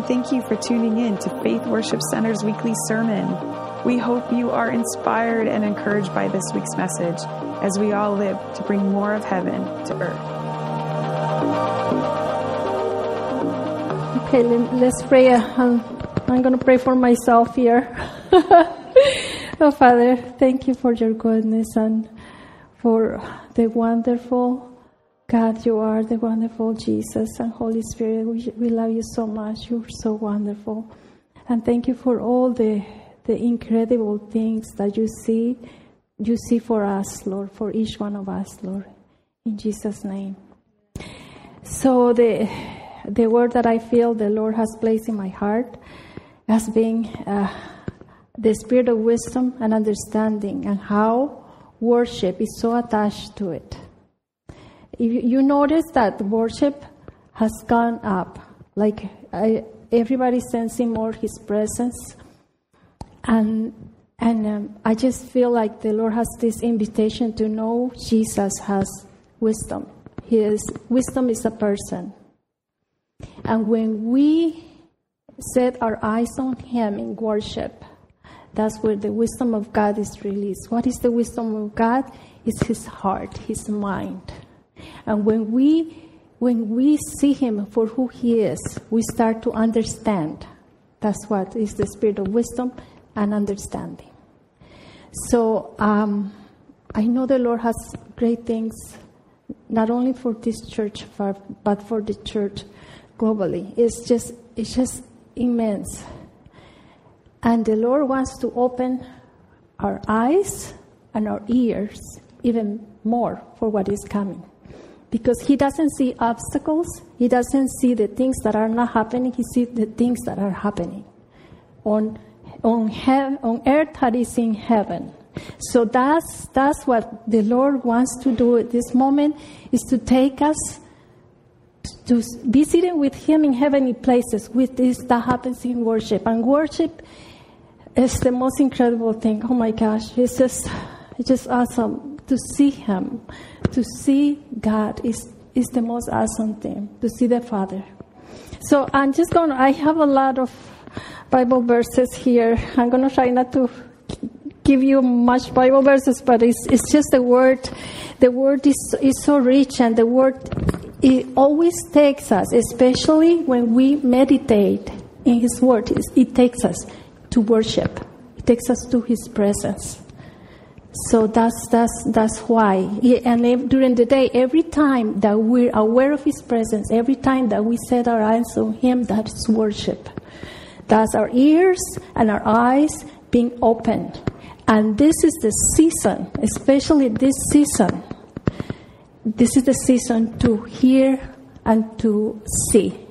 and thank you for tuning in to Faith Worship Center's weekly sermon. We hope you are inspired and encouraged by this week's message as we all live to bring more of heaven to earth. Okay, let's pray. Uh, um, I'm, I'm going to pray for myself here. oh, Father, thank you for your goodness and for the wonderful God, you are the wonderful Jesus and Holy Spirit. We, we love you so much. You're so wonderful. And thank you for all the, the incredible things that you see, you see for us, Lord, for each one of us, Lord. In Jesus' name. So the, the word that I feel the Lord has placed in my heart has been uh, the spirit of wisdom and understanding and how worship is so attached to it you notice that worship has gone up. Like I, everybody's sensing more His presence, and and um, I just feel like the Lord has this invitation to know Jesus has wisdom. His wisdom is a person, and when we set our eyes on Him in worship, that's where the wisdom of God is released. What is the wisdom of God? It's His heart, His mind. And when we when we see him for who he is, we start to understand. That's what is the spirit of wisdom and understanding. So um, I know the Lord has great things, not only for this church, but for the church globally. It's just it's just immense, and the Lord wants to open our eyes and our ears even more for what is coming because he doesn't see obstacles, he doesn't see the things that are not happening, he sees the things that are happening on on heaven, on earth that is in heaven. So that's that's what the Lord wants to do at this moment is to take us to be sitting with Him in heavenly places with this that happens in worship. And worship is the most incredible thing. Oh my gosh, it's just it's just awesome to see Him to see God is, is the most awesome thing, to see the Father. So I'm just going to, I have a lot of Bible verses here. I'm going to try not to give you much Bible verses, but it's, it's just the word. The word is, is so rich and the word, it always takes us, especially when we meditate in His word, it takes us to worship. It takes us to His presence. So that's, that's, that's why. And during the day, every time that we're aware of His presence, every time that we set our eyes on Him, that's worship. That's our ears and our eyes being opened. And this is the season, especially this season. This is the season to hear and to see.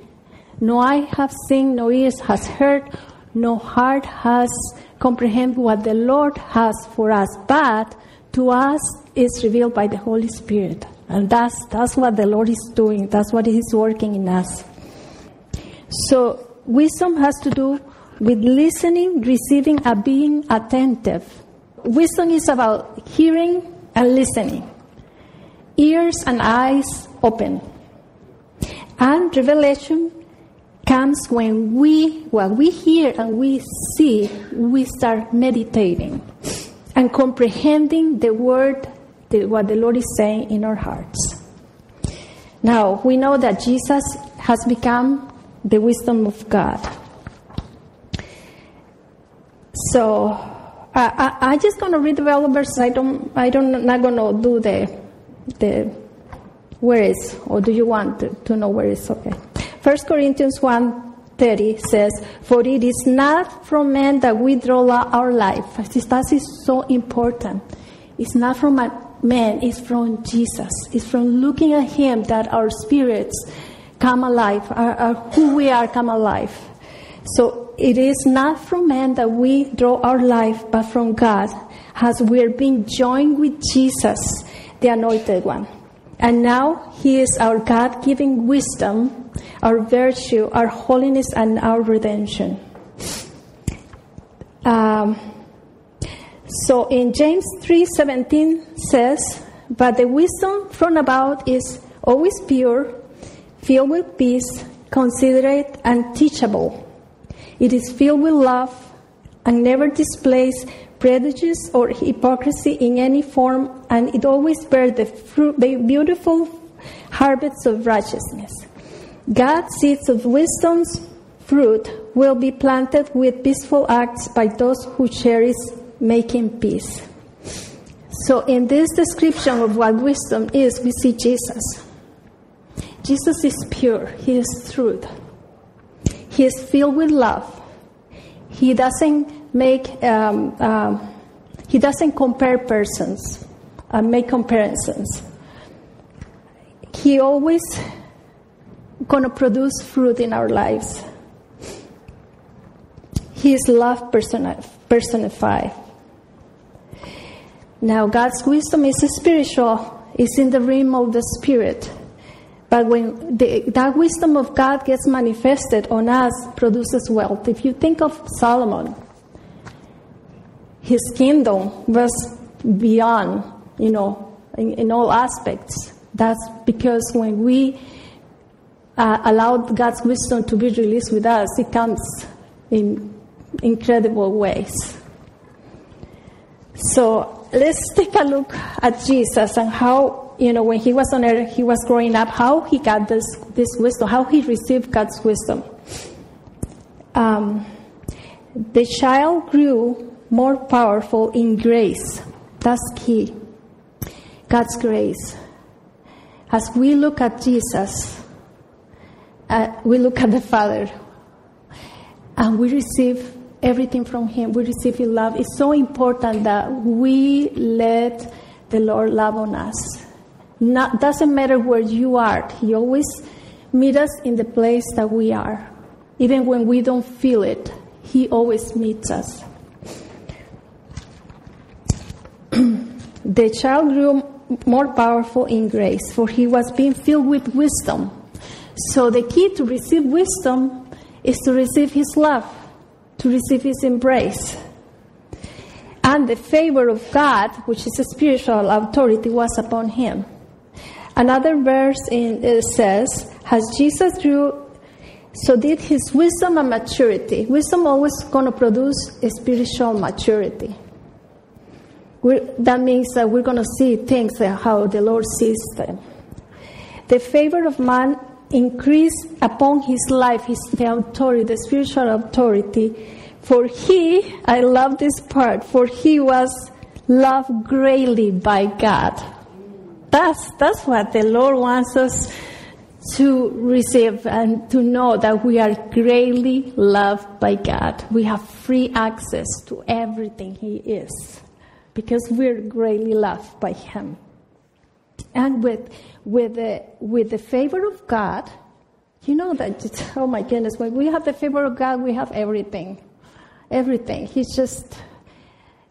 No eye have seen, no ears has heard, no heart has comprehend what the Lord has for us, but to us is revealed by the Holy Spirit. And that's, that's what the Lord is doing, that's what He's working in us. So, wisdom has to do with listening, receiving, and being attentive. Wisdom is about hearing and listening, ears and eyes open. And revelation comes when we, what we hear and we see, we start meditating and comprehending the word, the, what the Lord is saying in our hearts. Now, we know that Jesus has become the wisdom of God. So, I, I, am just going to read the verses. I don't, I don't, not going to do the, the, where is, or do you want to, to know where is? Okay. 1 Corinthians 1 30 says, For it is not from men that we draw our life. That is so important. It's not from man, it's from Jesus. It's from looking at Him that our spirits come alive, who we are come alive. So it is not from man that we draw our life, but from God, as we're being joined with Jesus, the Anointed One. And now He is our God giving wisdom, our virtue, our holiness, and our redemption. Um, so in James 3:17 says, "But the wisdom from above is always pure, filled with peace, considerate, and teachable. It is filled with love and never displays prejudice or hypocrisy in any form, and it always bears the, fruit, the beautiful harvests of righteousness. God's seeds of wisdom's fruit will be planted with peaceful acts by those who cherish making peace. So, in this description of what wisdom is, we see Jesus. Jesus is pure, He is truth, He is filled with love. He doesn't make, um, um, He doesn't compare persons, uh, make comparisons. He always going to produce fruit in our lives. He is love personified. Now, God's wisdom is spiritual, it's in the realm of the spirit. But when the, that wisdom of God gets manifested on us, produces wealth. If you think of Solomon, his kingdom was beyond, you know, in, in all aspects. That's because when we uh, allow God's wisdom to be released with us, it comes in incredible ways. So let's take a look at Jesus and how, you know, when he was on earth, he was growing up, how he got this, this wisdom, how he received God's wisdom. Um, the child grew more powerful in grace. That's key. God's grace. As we look at Jesus, uh, we look at the Father and we receive everything from Him. We receive His love. It's so important that we let the Lord love on us. Not, doesn't matter where you are, He always meets us in the place that we are. Even when we don't feel it, He always meets us. the child grew more powerful in grace, for he was being filled with wisdom. So the key to receive wisdom is to receive His love to receive his embrace. And the favor of God, which is a spiritual authority, was upon him. Another verse in, it says, As Jesus grew, so did his wisdom and maturity. Wisdom always going to produce spiritual maturity. We're, that means that we're going to see things how the Lord sees them. The favor of man increase upon his life his the authority, the spiritual authority. For he, I love this part, for he was loved greatly by God. That's that's what the Lord wants us to receive and to know that we are greatly loved by God. We have free access to everything He is because we're greatly loved by Him. And with with the, with the favor of God, you know that, oh my goodness, when we have the favor of God, we have everything. Everything. He's just,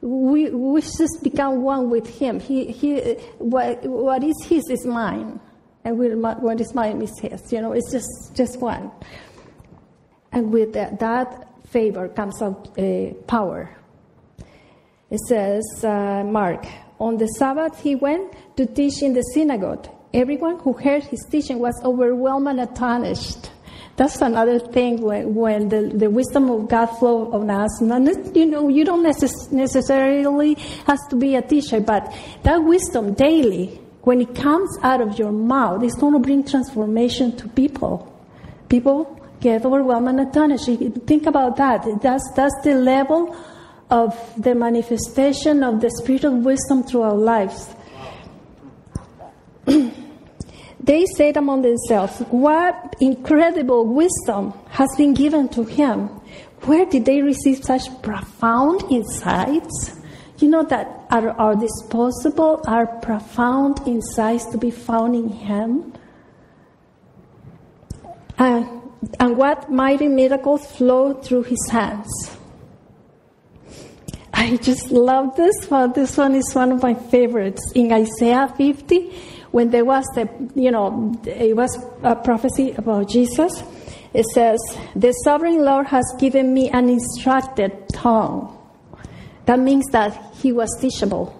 we, we just become one with Him. He, he, what, what is His is mine. And what is mine is His. You know, it's just, just one. And with that, that favor comes out uh, power. It says, uh, Mark, on the Sabbath he went to teach in the synagogue everyone who heard his teaching was overwhelmed and astonished. That's another thing when, when the, the wisdom of God flows on us. You know, you don't necess- necessarily have to be a teacher, but that wisdom daily, when it comes out of your mouth, it's going to bring transformation to people. People get overwhelmed and astonished. Think about that. That's, that's the level of the manifestation of the spirit of wisdom through our lives. they said among themselves, What incredible wisdom has been given to him! Where did they receive such profound insights? You know that are, our disposal are profound insights to be found in him. And, and what mighty miracles flow through his hands. I just love this one. This one is one of my favorites. In Isaiah 50, when there was the, you know, it was a prophecy about Jesus, it says, The sovereign Lord has given me an instructed tongue. That means that he was teachable.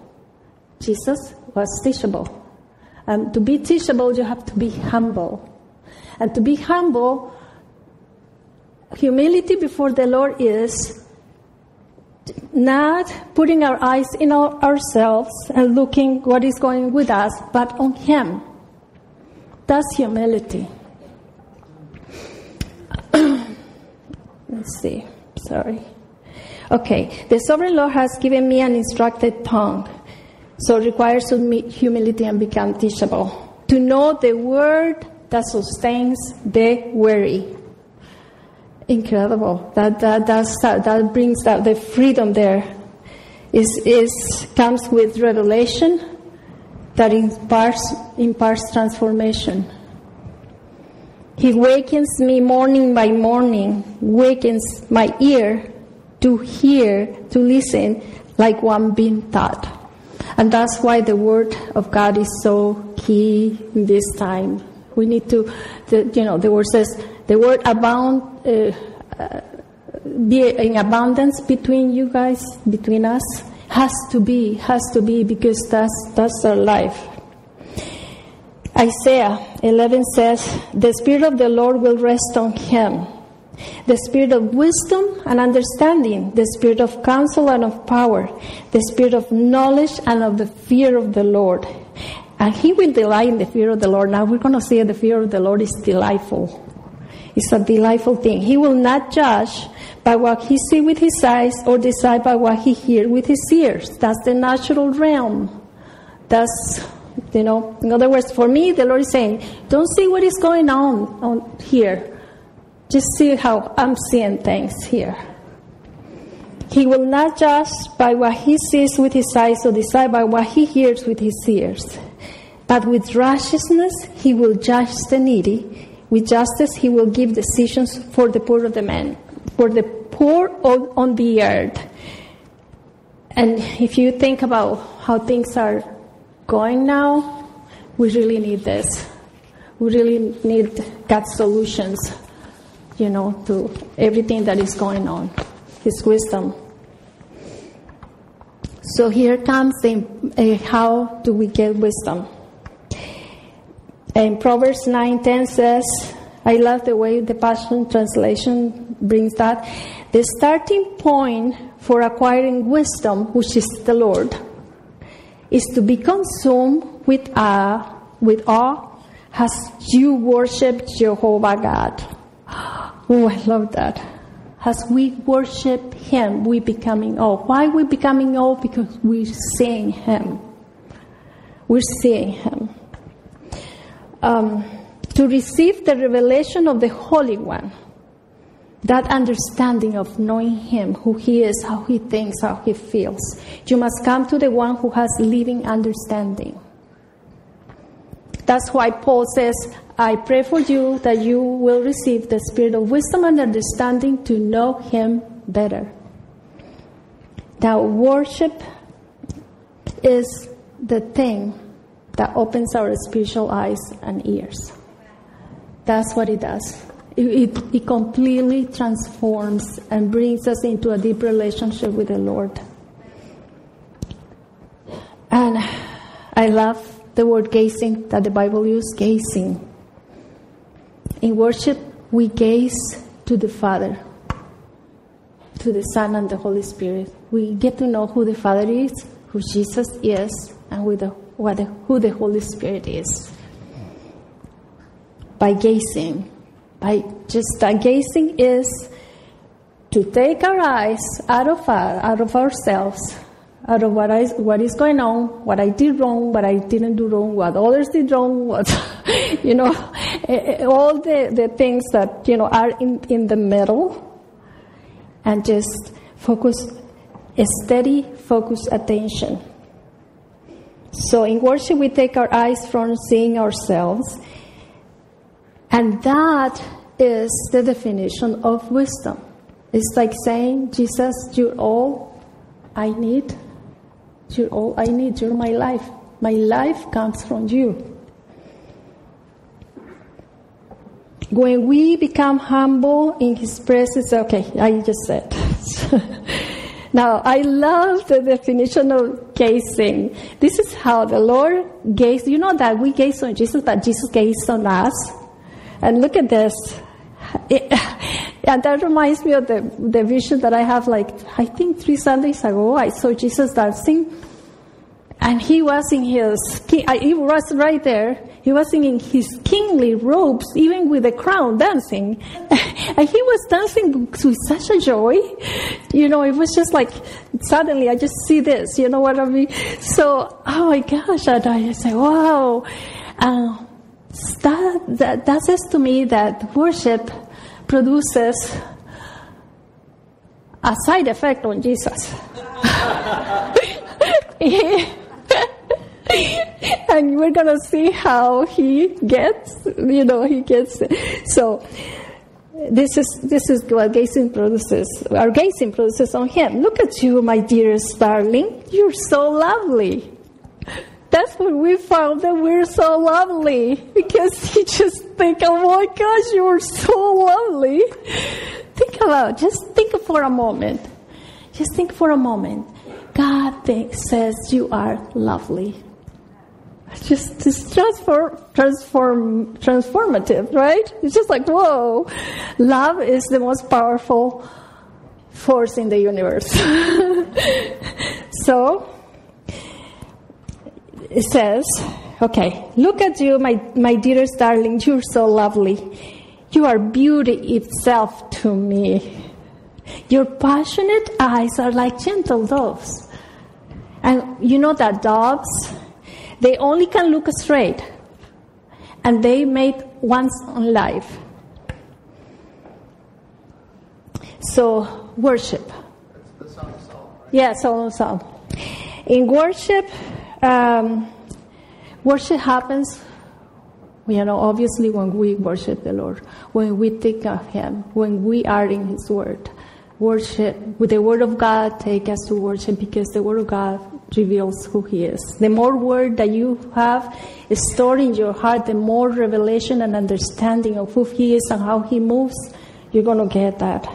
Jesus was teachable. And to be teachable, you have to be humble. And to be humble, humility before the Lord is not putting our eyes in our, ourselves and looking what is going with us, but on Him. That's humility. Let's see. Sorry. Okay. The sovereign Lord has given me an instructed tongue, so it requires humility and become teachable. To know the word that sustains the weary. Incredible. That that that, that brings that the freedom there. Is is comes with revelation that imparts imparts transformation. He wakens me morning by morning, wakens my ear to hear, to listen like one being taught. And that's why the Word of God is so key in this time. We need to, the, you know, the Word says, the Word abound, uh, uh, be in abundance between you guys, between us. Has to be, has to be, because that's, that's our life. Isaiah 11 says, The Spirit of the Lord will rest on him. The spirit of wisdom and understanding, the spirit of counsel and of power, the spirit of knowledge and of the fear of the Lord. And he will delight in the fear of the Lord. Now we're going to see the fear of the Lord is delightful. It's a delightful thing. He will not judge by what he sees with his eyes or decide by what he hears with his ears. That's the natural realm. That's you know, in other words, for me, the Lord is saying, don't see what is going on, on here. Just see how I'm seeing things here. He will not judge by what he sees with his eyes or decide by what he hears with his ears. But with righteousness, he will judge the needy. With justice, he will give decisions for the poor of the man, for the poor on the earth. And if you think about how things are going now, we really need this. We really need God's solutions, you know, to everything that is going on, His wisdom. So here comes the, uh, how do we get wisdom? And Proverbs 9:10 says, I love the way the Passion Translation brings that. The starting point for acquiring wisdom, which is the Lord, is to be consumed with awe, with awe as you worship Jehovah God. Oh, I love that. As we worship Him, we becoming awe. Why we becoming awe? Because we're seeing Him. We're seeing Him. Um, to receive the revelation of the Holy One that understanding of knowing Him, who He is, how He thinks, how He feels. You must come to the one who has living understanding. That's why Paul says, I pray for you that you will receive the spirit of wisdom and understanding to know Him better. Now, worship is the thing that opens our spiritual eyes and ears. That's what it does. It, it, it, completely transforms and brings us into a deep relationship with the Lord. And I love the word gazing that the Bible uses gazing. In worship, we gaze to the Father, to the Son, and the Holy Spirit. We get to know who the Father is, who Jesus is, and who the, what the, who the Holy Spirit is. By gazing, by just uh, gazing is to take our eyes out of our, out of ourselves, out of what, I, what is going on, what I did wrong, what I didn't do wrong, what others did wrong, what, you know, eh, eh, all the, the things that, you know, are in, in the middle, and just focus, a steady focus attention. So in worship, we take our eyes from seeing ourselves and that is the definition of wisdom. It's like saying, Jesus, you're all I need. You're all I need. You're my life. My life comes from you. When we become humble in His presence, okay, I just said. now, I love the definition of gazing. This is how the Lord gazed. You know that we gaze on Jesus, but Jesus gazed on us. And look at this. It, And that reminds me of the, the vision that I have, like, I think three Sundays ago, I saw Jesus dancing. And he was in his, he was right there. He was in his kingly robes, even with a crown, dancing. and he was dancing with such a joy. You know, it was just like, suddenly I just see this, you know what I mean? So, oh my gosh, and I say, wow. Uh, that, that, that says to me that worship produces a side effect on Jesus. and we're gonna see how he gets, you know, he gets. So this is this is what gazing produces. Our gazing produces on him. Look at you, my dearest darling. You're so lovely. That's when we found that we're so lovely because he just think, oh my gosh, you're so lovely. Think about, just think for a moment. Just think for a moment. God says you are lovely. Just, just transform, transform, transformative, right? It's just like, whoa. Love is the most powerful force in the universe. so, it says, okay, look at you, my, my dearest darling, you're so lovely. You are beauty itself to me. Your passionate eyes are like gentle doves. And you know that doves, they only can look straight. And they made once in life. So, worship. Yeah, Song of Song. In worship, um, worship happens, you know, obviously when we worship the Lord, when we think of Him, when we are in His Word. Worship, with the Word of God, take us to worship because the Word of God reveals who He is. The more Word that you have stored in your heart, the more revelation and understanding of who He is and how He moves, you're going to get that.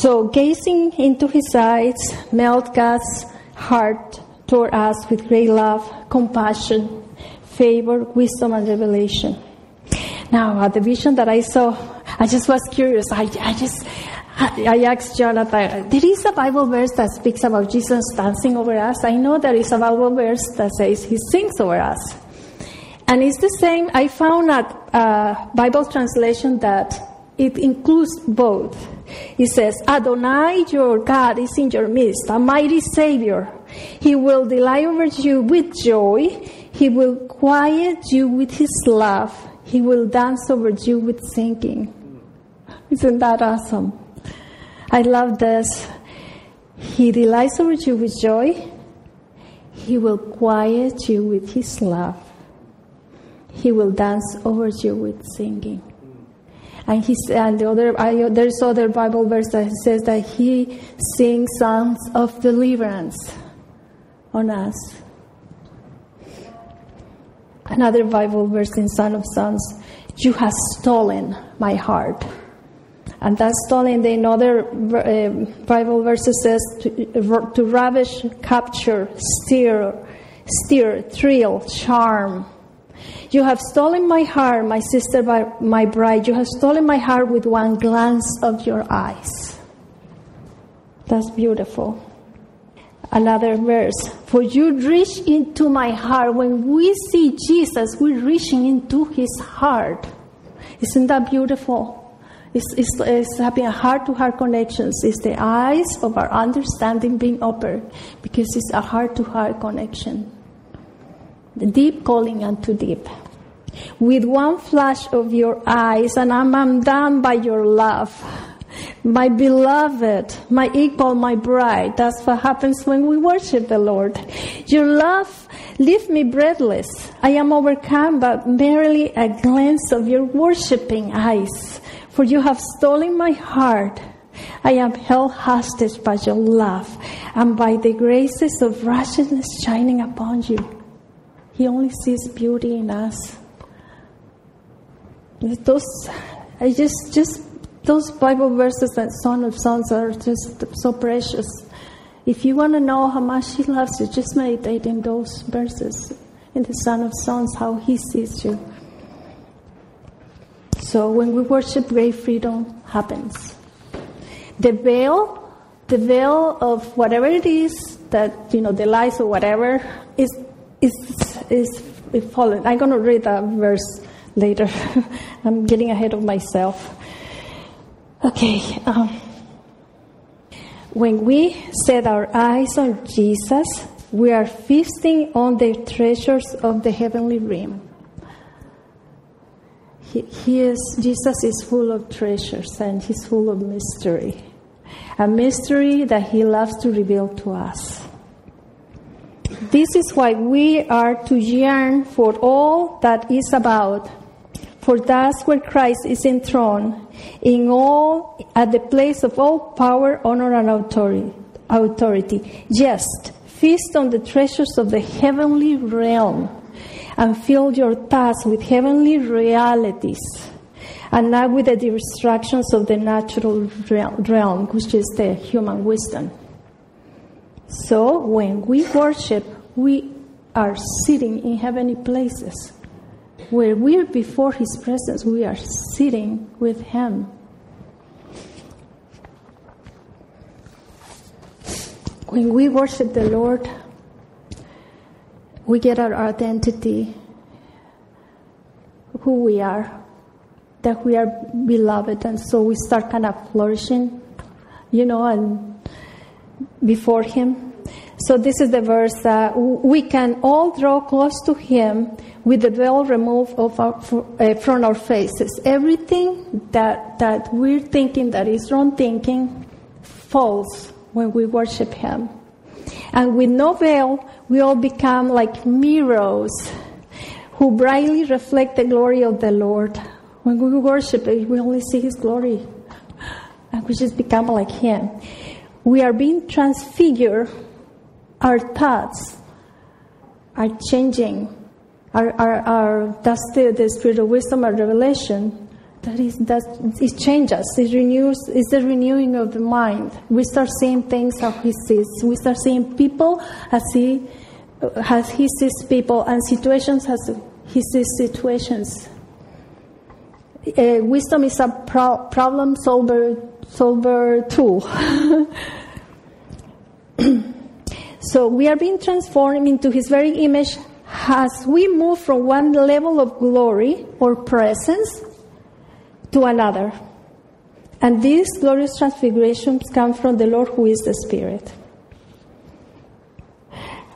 So, gazing into His eyes, melt God's heart toward us with great love, compassion, favor, wisdom, and revelation. Now, at the vision that I saw, I just was curious. I, I just, I asked Jonathan, there is a Bible verse that speaks about Jesus dancing over us. I know there is a Bible verse that says he sings over us. And it's the same. I found a uh, Bible translation that it includes both. It says, Adonai, your God, is in your midst, a mighty Savior. He will delight over you with joy. He will quiet you with his love. He will dance over you with singing. Isn't that awesome? I love this. He delights over you with joy. He will quiet you with his love. He will dance over you with singing. And he and the other I, there's other Bible verse that says that he sings songs of deliverance on us. Another Bible verse in Song of Songs, you have stolen my heart. And that's stolen. The another uh, Bible verse says to, to ravish, capture, steer, steer, thrill, charm. You have stolen my heart, my sister, my bride. You have stolen my heart with one glance of your eyes. That's beautiful. Another verse. For you reach into my heart. When we see Jesus, we're reaching into his heart. Isn't that beautiful? It's, it's, it's having a heart to heart connections. It's the eyes of our understanding being open because it's a heart to heart connection. The deep calling unto deep. With one flash of your eyes, and I'm undone by your love. My beloved, my equal, my bride. That's what happens when we worship the Lord. Your love leaves me breathless. I am overcome by merely a glance of your worshiping eyes. For you have stolen my heart. I am held hostage by your love and by the graces of righteousness shining upon you. He only sees beauty in us. Those, I just, just those Bible verses and Song of Songs are just so precious. If you want to know how much He loves you, just meditate in those verses in the Song of Songs, how He sees you. So when we worship, great freedom happens. The veil, the veil of whatever it is that you know, the lies or whatever, is is is, fallen. I'm going to read that verse later. I'm getting ahead of myself. Okay. Um, when we set our eyes on Jesus, we are feasting on the treasures of the heavenly realm. He, he is, Jesus is full of treasures and he's full of mystery. A mystery that he loves to reveal to us. This is why we are to yearn for all that is about. For that's where Christ is enthroned, in all, at the place of all power, honor, and authority. authority. Feast on the treasures of the heavenly realm and fill your thoughts with heavenly realities and not with the distractions of the natural realm, which is the human wisdom. So when we worship, we are sitting in heavenly places. Where we're before His presence, we are sitting with Him. When we worship the Lord, we get our identity, who we are, that we are beloved, and so we start kind of flourishing, you know, and before Him. So this is the verse that we can all draw close to Him with the veil removed our, uh, from our faces. Everything that that we're thinking that is wrong thinking falls when we worship Him, and with no veil, we all become like mirrors who brightly reflect the glory of the Lord. When we worship, we only see His glory, and we just become like Him. We are being transfigured. Our thoughts are changing. Our, our, our, that's the, the spirit of wisdom and revelation that is that it changes. It renews it's the renewing of the mind. We start seeing things as he sees. We start seeing people as he as he sees people and situations as he sees situations. Uh, wisdom is a pro- problem solver solver tool. So we are being transformed into his very image. As we move from one level of glory or presence to another. And these glorious transfigurations come from the Lord who is the Spirit.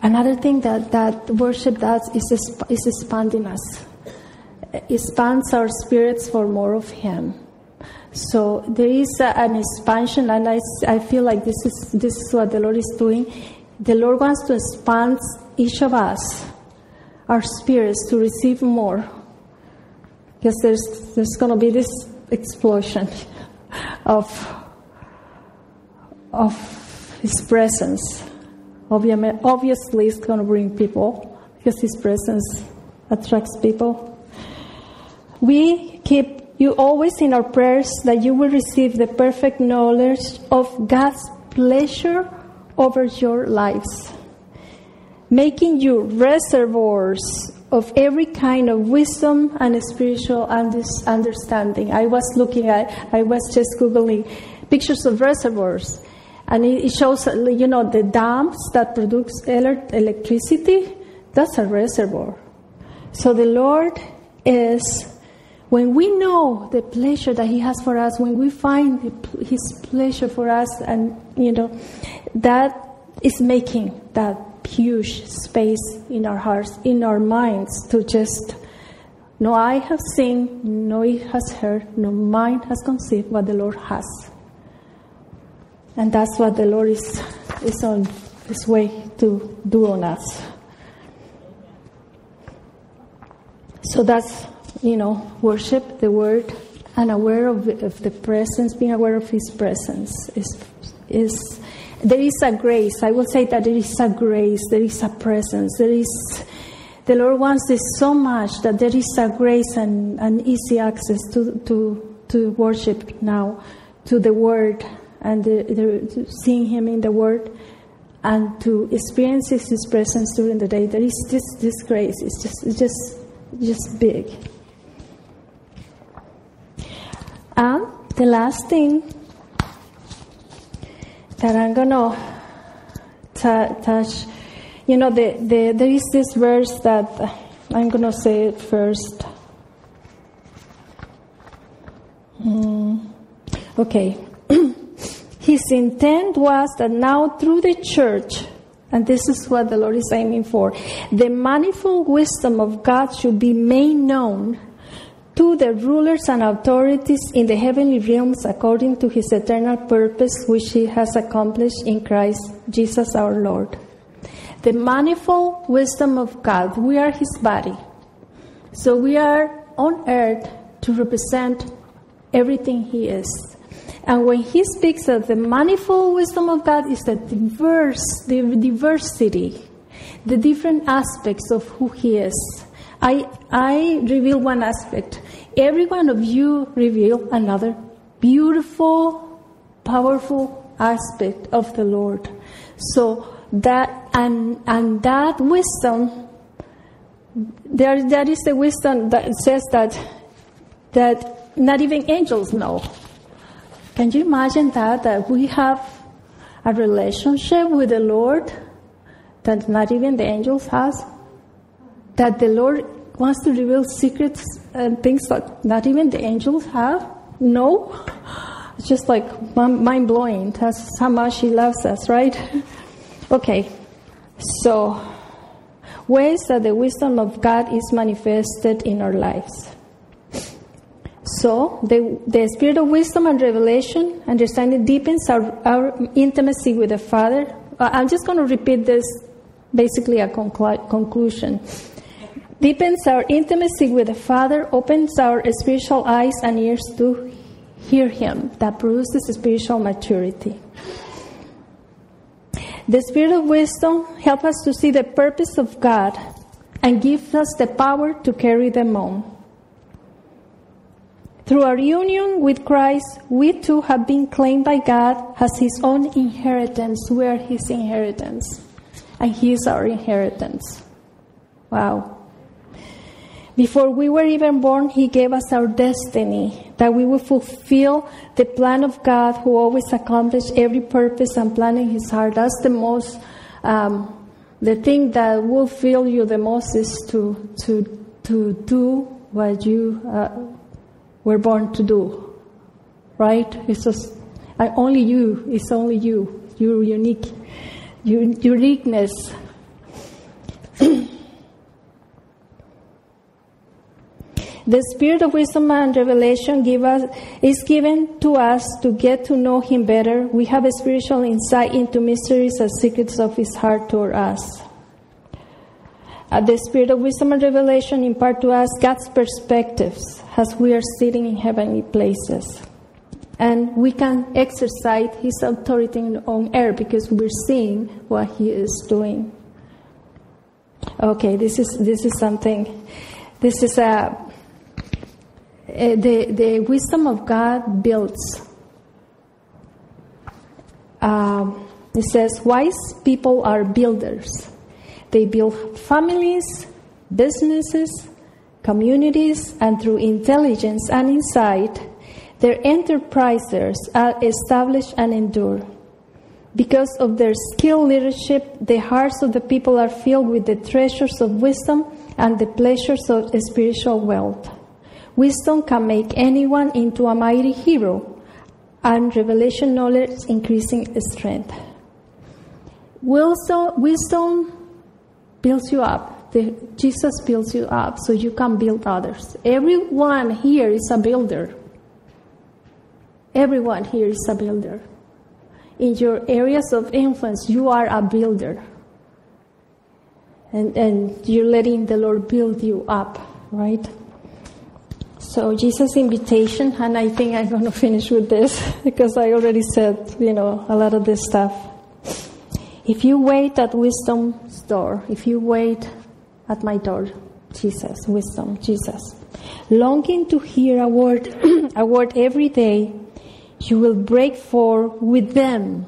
Another thing that, that worship does is, is expanding us. Expands our spirits for more of Him. So there is a, an expansion, and I, I feel like this is, this is what the Lord is doing. The Lord wants to expand each of us, our spirits, to receive more because there's, there's going to be this explosion of, of His presence. Obviously, it's going to bring people because His presence attracts people. We keep you always in our prayers that you will receive the perfect knowledge of God's pleasure over your lives, making you reservoirs of every kind of wisdom and spiritual understanding. I was looking at, I was just Googling pictures of reservoirs, and it shows, you know, the dams that produce electricity. That's a reservoir. So the Lord is, when we know the pleasure that He has for us, when we find His pleasure for us, and, you know, that is making that huge space in our hearts, in our minds, to just no eye has seen, no ear has heard, no mind has conceived what the Lord has. And that's what the Lord is, is on His way to do on us. So that's, you know, worship the Word and aware of, of the presence, being aware of His presence is, is there is a grace. I will say that there is a grace, there is a presence, there is. The Lord wants this so much that there is a grace and, an easy access to, to, to worship now, to the Word, and the, the, seeing Him in the Word, and to experience His presence during the day. There is this, this grace. It's just, it's just, just big. And the last thing that I'm gonna t- touch, you know, the, the, there is this verse that I'm gonna say it first. Mm. Okay. His intent was that now through the church, and this is what the Lord is aiming for, the manifold wisdom of God should be made known to the rulers and authorities in the heavenly realms according to his eternal purpose which he has accomplished in Christ Jesus our Lord. The manifold wisdom of God, we are his body. So we are on earth to represent everything he is. And when he speaks of the manifold wisdom of God is the diverse, the diversity, the different aspects of who he is. I, I reveal one aspect. Every one of you reveal another beautiful, powerful aspect of the Lord. So that and and that wisdom there that is the wisdom that says that that not even angels know. Can you imagine that that we have a relationship with the Lord that not even the angels has? that the Lord wants to reveal secrets and things that not even the angels have? No. It's just like mind blowing. That's how much He loves us, right? okay. So, ways that the wisdom of God is manifested in our lives. So, the, the spirit of wisdom and revelation, understanding deepens our, our intimacy with the Father. Uh, I'm just going to repeat this basically a conclu- conclusion deepens our intimacy with the Father, opens our spiritual eyes and ears to hear Him. That produces spiritual maturity. The Spirit of wisdom helps us to see the purpose of God and gives us the power to carry them on. Through our union with Christ, we too have been claimed by God as His own inheritance. We are His inheritance, and He is our inheritance. Wow. Before we were even born, He gave us our destiny, that we would fulfill the plan of God who always accomplishes every purpose and plan in His heart. That's the most, um, the thing that will fill you the most is to, to, to do what you uh, were born to do. Right? It's just, only you, it's only you, your unique, your uniqueness. The spirit of wisdom and revelation give us, is given to us to get to know Him better. We have a spiritual insight into mysteries and secrets of His heart toward us. Uh, the spirit of wisdom and revelation impart to us God's perspectives as we are sitting in heavenly places. And we can exercise His authority on earth because we're seeing what He is doing. Okay, this is this is something. This is a uh, the, the wisdom of God builds. Um, it says, wise people are builders. They build families, businesses, communities, and through intelligence and insight, their enterprises are established and endure. Because of their skilled leadership, the hearts of the people are filled with the treasures of wisdom and the pleasures of spiritual wealth. Wisdom can make anyone into a mighty hero, and revelation knowledge increasing strength. Wisdom, wisdom builds you up. The, Jesus builds you up so you can build others. Everyone here is a builder. Everyone here is a builder. In your areas of influence, you are a builder. And, and you're letting the Lord build you up, right? So Jesus' invitation, and I think I'm going to finish with this because I already said, you know, a lot of this stuff. If you wait at wisdom's door, if you wait at my door, Jesus, wisdom, Jesus, longing to hear a word, a word every day, you will break forth with them.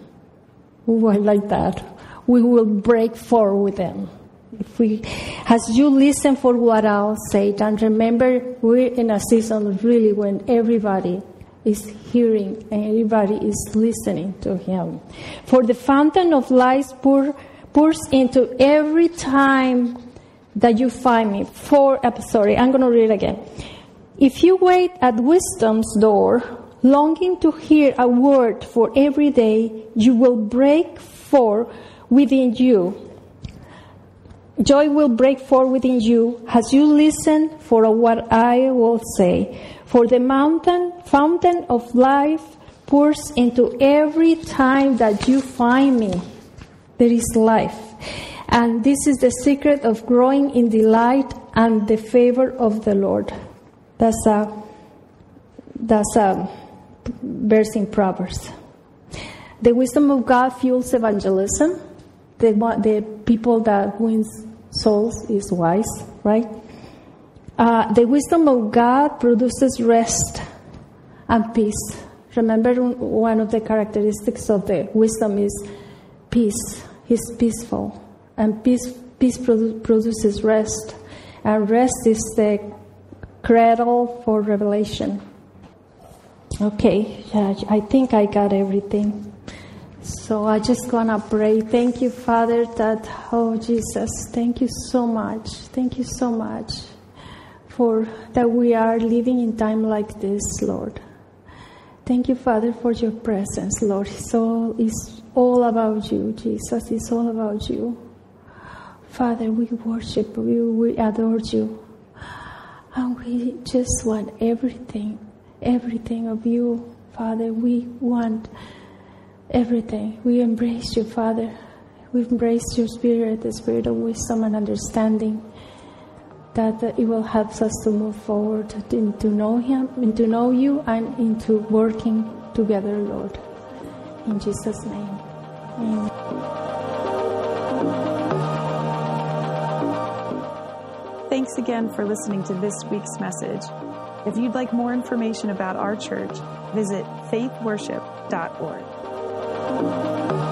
Oh, I like that. We will break forth with them if we, as you listen for what I'll say, and remember we're in a season really when everybody is hearing and everybody is listening to him. For the fountain of life pour, pours into every time that you find me. For, uh, sorry, I'm going to read again. If you wait at wisdom's door, longing to hear a word for every day, you will break forth within you. Joy will break forth within you as you listen for what I will say. For the mountain, fountain of life pours into every time that you find me. There is life. And this is the secret of growing in delight and the favor of the Lord. That's a, that's a verse in Proverbs. The wisdom of God fuels evangelism. The, the people that wins souls is wise, right? Uh, the wisdom of God produces rest and peace. Remember, one of the characteristics of the wisdom is peace. He's peaceful, and peace, peace produ- produces rest, and rest is the cradle for revelation. Okay, I think I got everything. So I just want to pray. Thank you, Father, that, oh Jesus, thank you so much. Thank you so much for that we are living in time like this, Lord. Thank you, Father, for your presence, Lord. It's all, it's all about you, Jesus. It's all about you. Father, we worship you, we adore you. And we just want everything everything of you, Father. We want everything. We embrace you, Father. We embrace your spirit, the spirit of wisdom and understanding, that it will help us to move forward, to, to know Him, and to know you, and into working together, Lord. In Jesus' name. Amen. Thanks again for listening to this week's message. If you'd like more information about our church, visit faithworship.org. Thank you.